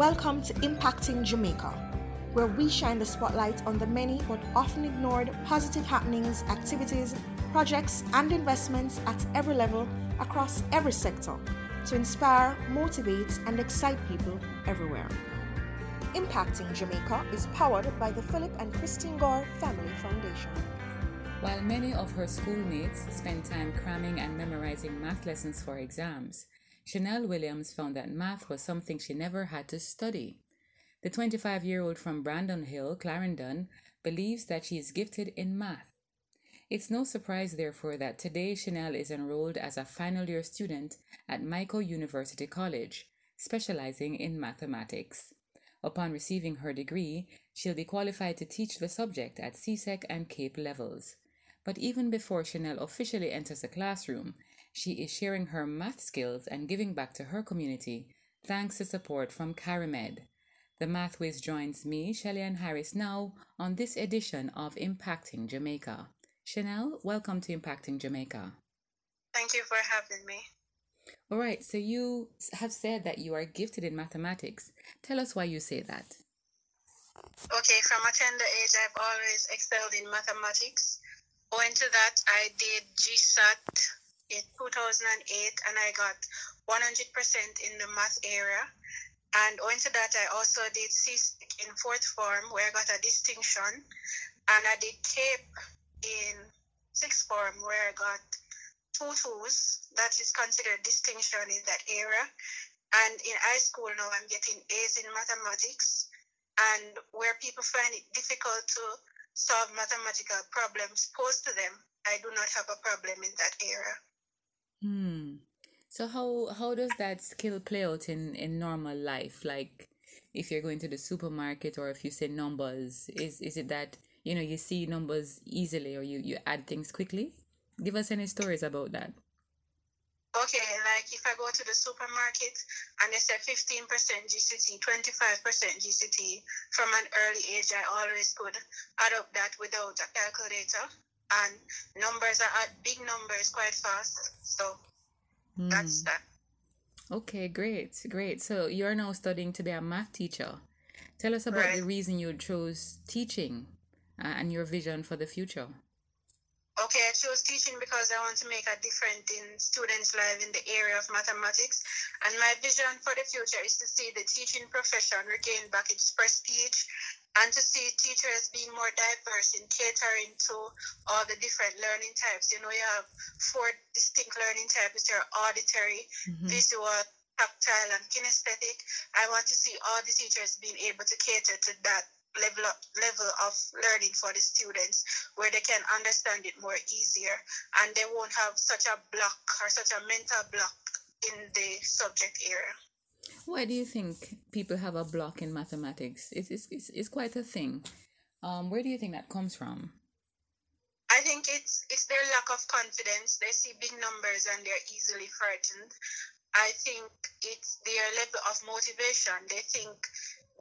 Welcome to Impacting Jamaica, where we shine the spotlight on the many but often ignored positive happenings, activities, projects, and investments at every level across every sector to inspire, motivate, and excite people everywhere. Impacting Jamaica is powered by the Philip and Christine Gore Family Foundation. While many of her schoolmates spent time cramming and memorizing math lessons for exams, Chanel Williams found that math was something she never had to study. The 25 year old from Brandon Hill, Clarendon, believes that she is gifted in math. It's no surprise, therefore, that today Chanel is enrolled as a final year student at Mico University College, specializing in mathematics. Upon receiving her degree, she'll be qualified to teach the subject at CSEC and CAPE levels. But even before Chanel officially enters the classroom, she is sharing her math skills and giving back to her community thanks to support from CariMed. The Math Whiz joins me, Shelly-Ann Harris, now on this edition of Impacting Jamaica. Chanel, welcome to Impacting Jamaica. Thank you for having me. All right, so you have said that you are gifted in mathematics. Tell us why you say that. Okay, from a tender age, I've always excelled in mathematics. Owing to that, I did GSAT in 2008 and I got 100% in the math area. And owing to that, I also did CSEC in fourth form where I got a distinction. And I did CAPE in sixth form where I got two twos. That is considered distinction in that area. And in high school now, I'm getting A's in mathematics. And where people find it difficult to solve mathematical problems posed to them, I do not have a problem in that area. So how how does that skill play out in in normal life? Like if you're going to the supermarket or if you say numbers, is is it that you know you see numbers easily or you you add things quickly? Give us any stories about that. Okay, like if I go to the supermarket and they say 15% GCT, 25% GCT, from an early age, I always could add up that without a calculator and numbers are big numbers quite fast. So mm. that's that. Okay, great, great. So you're now studying to be a math teacher. Tell us about right. the reason you chose teaching uh, and your vision for the future. Okay, I chose teaching because I want to make a difference in students' lives in the area of mathematics. And my vision for the future is to see the teaching profession regain back its prestige and to see teachers being more diverse in catering to all the different learning types. You know, you have four distinct learning types your auditory, mm-hmm. visual, tactile, and kinesthetic. I want to see all the teachers being able to cater to that level of, level of learning for the students where they can understand it more easier and they won't have such a block or such a mental block in the subject area. Why do you think people have a block in mathematics? It's, it's, it's, quite a thing. Um, where do you think that comes from? I think it's it's their lack of confidence. They see big numbers and they're easily frightened. I think it's their level of motivation. They think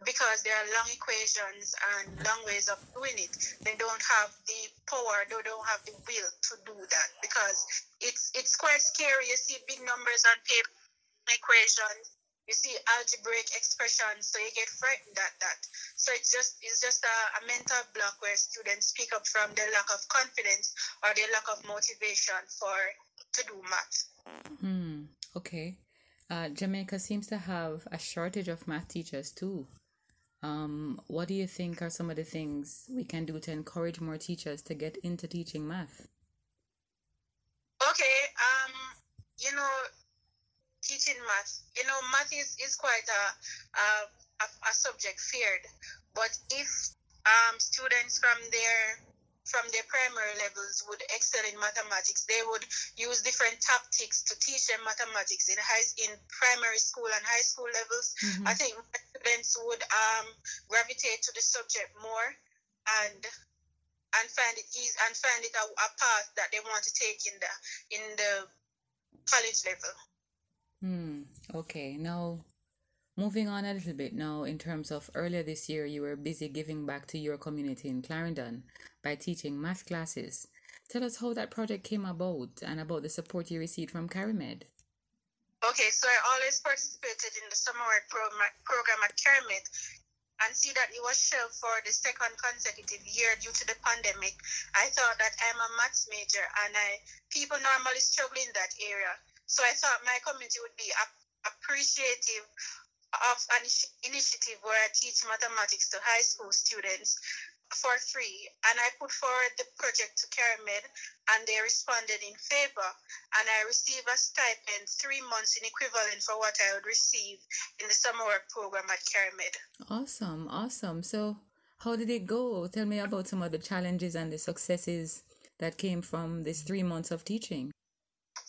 because there are long equations and long ways of doing it. They don't have the power, they don't have the will to do that because it's it's quite scary. You see big numbers on paper, equations, you see algebraic expressions, so you get frightened at that. So it's just it's just a, a mental block where students speak up from their lack of confidence or their lack of motivation for to do math. Hmm. Okay. Uh, Jamaica seems to have a shortage of math teachers too. Um, what do you think are some of the things we can do to encourage more teachers to get into teaching math? Okay, um, you know, teaching math, you know, math is, is quite a, a, a subject feared, but if um, students from their from their primary levels would excel in mathematics. They would use different tactics to teach them mathematics in high in primary school and high school levels. Mm-hmm. I think students would um, gravitate to the subject more and and find it easy and find it a, a path that they want to take in the in the college level. Hmm. Okay. Now Moving on a little bit now, in terms of earlier this year, you were busy giving back to your community in Clarendon by teaching math classes. Tell us how that project came about and about the support you received from CariMed. Okay, so I always participated in the summer work program at CariMed and see that it was shelved for the second consecutive year due to the pandemic. I thought that I'm a maths major and I people normally struggle in that area. So I thought my community would be appreciative of an initiative where I teach mathematics to high school students for free and I put forward the project to CariMed and they responded in favor and I received a stipend three months in equivalent for what I would receive in the summer work program at CariMed. Awesome, awesome. So how did it go? Tell me about some of the challenges and the successes that came from this three months of teaching.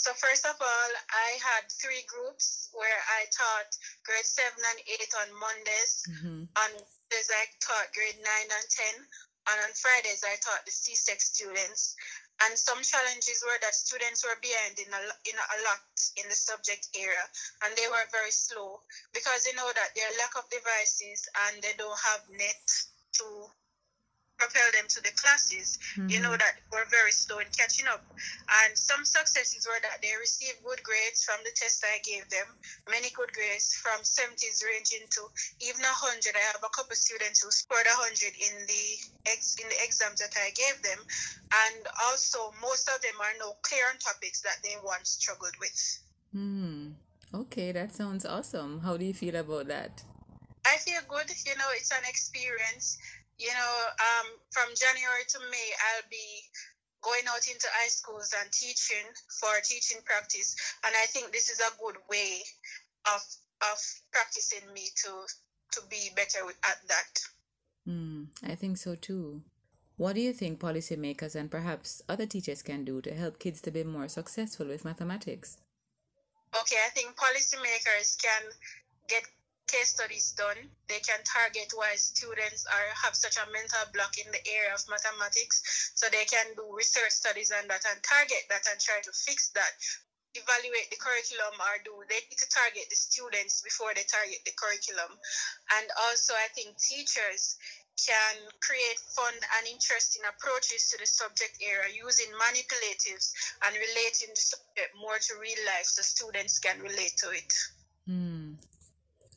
So first of all, I had three groups where I taught grade seven and eight on Mondays. Mm-hmm. On Thursdays, I taught grade nine and ten, and on Fridays, I taught the CSEC students. And some challenges were that students were behind in a, in a lot in the subject area, and they were very slow because they know that there are lack of devices and they don't have net to propel them to the classes, mm-hmm. you know, that were very slow in catching up. And some successes were that they received good grades from the test I gave them, many good grades from 70s ranging to even 100. I have a couple students who scored 100 in the ex, in the exams that I gave them. And also, most of them are now clear on topics that they once struggled with. Hmm. Okay, that sounds awesome. How do you feel about that? I feel good. You know, it's an experience you know, um, from January to May, I'll be going out into high schools and teaching for teaching practice. And I think this is a good way of of practicing me to to be better at that. Mm, I think so too. What do you think policymakers and perhaps other teachers can do to help kids to be more successful with mathematics? Okay, I think policymakers can get case studies done, they can target why students are have such a mental block in the area of mathematics. So they can do research studies on that and target that and try to fix that. Evaluate the curriculum or do they need to target the students before they target the curriculum. And also I think teachers can create fun and interesting approaches to the subject area using manipulatives and relating the subject more to real life so students can relate to it.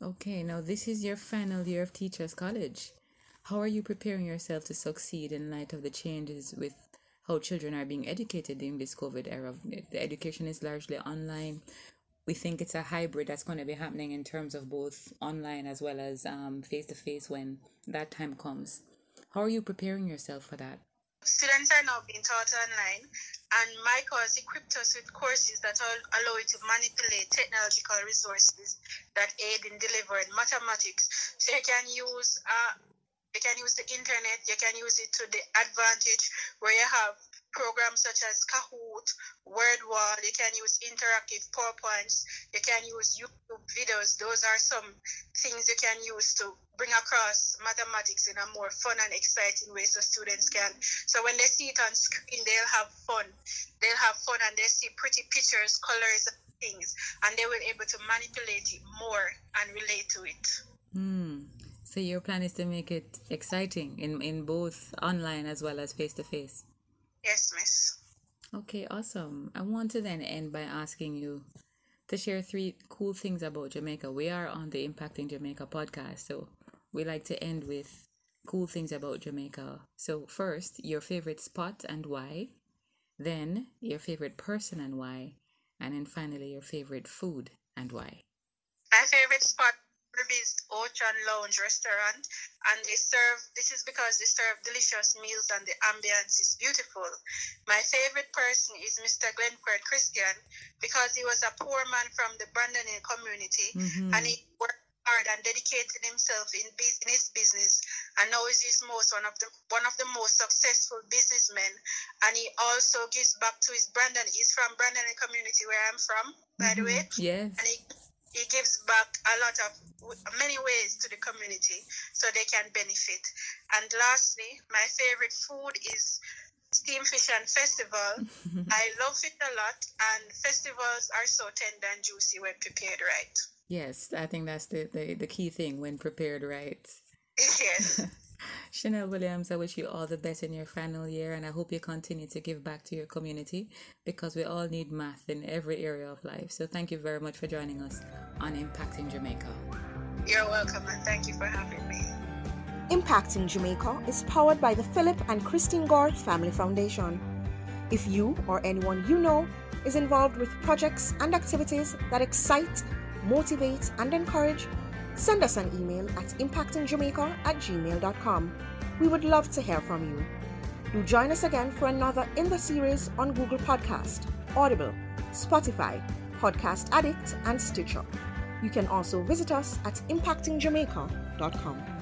Okay, now this is your final year of Teachers College. How are you preparing yourself to succeed in light of the changes with how children are being educated in this COVID era? The education is largely online. We think it's a hybrid that's going to be happening in terms of both online as well as face to face when that time comes. How are you preparing yourself for that? Students are now being taught online, and my course equipped us with courses that allow you to manipulate technological resources that aid in delivering mathematics. So you can use uh, you can use the internet, you can use it to the advantage where you have programs such as Kahoot, WordWall, you can use interactive PowerPoints, you can use YouTube videos. Those are some things you can use to bring across mathematics in a more fun and exciting way so students can. So when they see it on screen, they'll have fun. They'll have fun and they see pretty pictures, colors, things, and they will be able to manipulate it more and relate to it. Hmm. So your plan is to make it exciting in, in both online as well as face to face? Yes, miss. Okay, awesome. I want to then end by asking you to share three cool things about Jamaica. We are on the Impacting Jamaica podcast, so we like to end with cool things about Jamaica. So, first, your favorite spot and why, then, your favorite person and why, and then finally, your favorite food and why. My favorite spot Ruby's Ocean Lounge restaurant, and they serve. This is because they serve delicious meals and the ambience is beautiful. My favorite person is Mr. Glencourt Christian because he was a poor man from the Brandon community, mm-hmm. and he worked hard and dedicated himself in, in his business and now is most one of the one of the most successful businessmen and he also gives back to his Brandon he's from Brandon community where I'm from by mm-hmm. the way yes and he he gives back a lot of many ways to the community so they can benefit. And lastly, my favorite food is Steam Fish and Festival. I love it a lot, and festivals are so tender and juicy when prepared right. Yes, I think that's the, the, the key thing when prepared right. yes. Chanel Williams, I wish you all the best in your final year and I hope you continue to give back to your community because we all need math in every area of life. So thank you very much for joining us on Impacting Jamaica. You're welcome and thank you for having me. Impacting Jamaica is powered by the Philip and Christine Gore Family Foundation. If you or anyone you know is involved with projects and activities that excite, motivate, and encourage, send us an email at impactingjamaica at gmail.com. We would love to hear from you. Do join us again for another in the series on Google Podcast, Audible, Spotify, Podcast Addict, and Stitcher. You can also visit us at impactingjamaica.com.